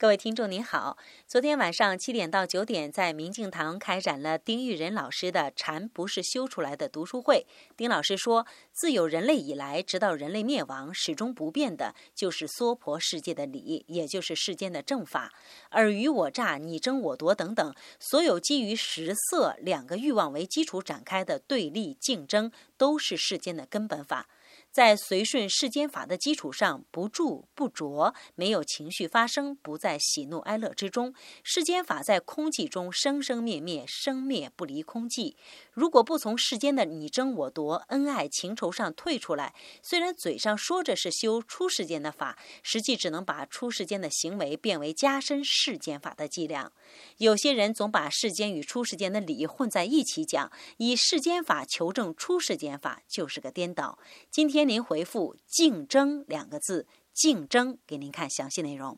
各位听众您好，昨天晚上七点到九点，在明镜堂开展了丁玉仁老师的“禅不是修出来的”读书会。丁老师说，自有人类以来，直到人类灭亡，始终不变的就是娑婆世界的理，也就是世间的正法。尔虞我诈、你争我夺等等，所有基于食色两个欲望为基础展开的对立竞争，都是世间的根本法。在随顺世间法的基础上，不住不着，没有情绪发生，不在喜怒哀乐之中。世间法在空寂中生生灭灭，生灭不离空寂。如果不从世间的你争我夺、恩爱情仇上退出来，虽然嘴上说着是修出世间的法，实际只能把出世间的行为变为加深世间法的伎俩。有些人总把世间与出世间的理混在一起讲，以世间法求证出世间法，就是个颠倒。今天。您回复“竞争”两个字，竞争，给您看详细内容。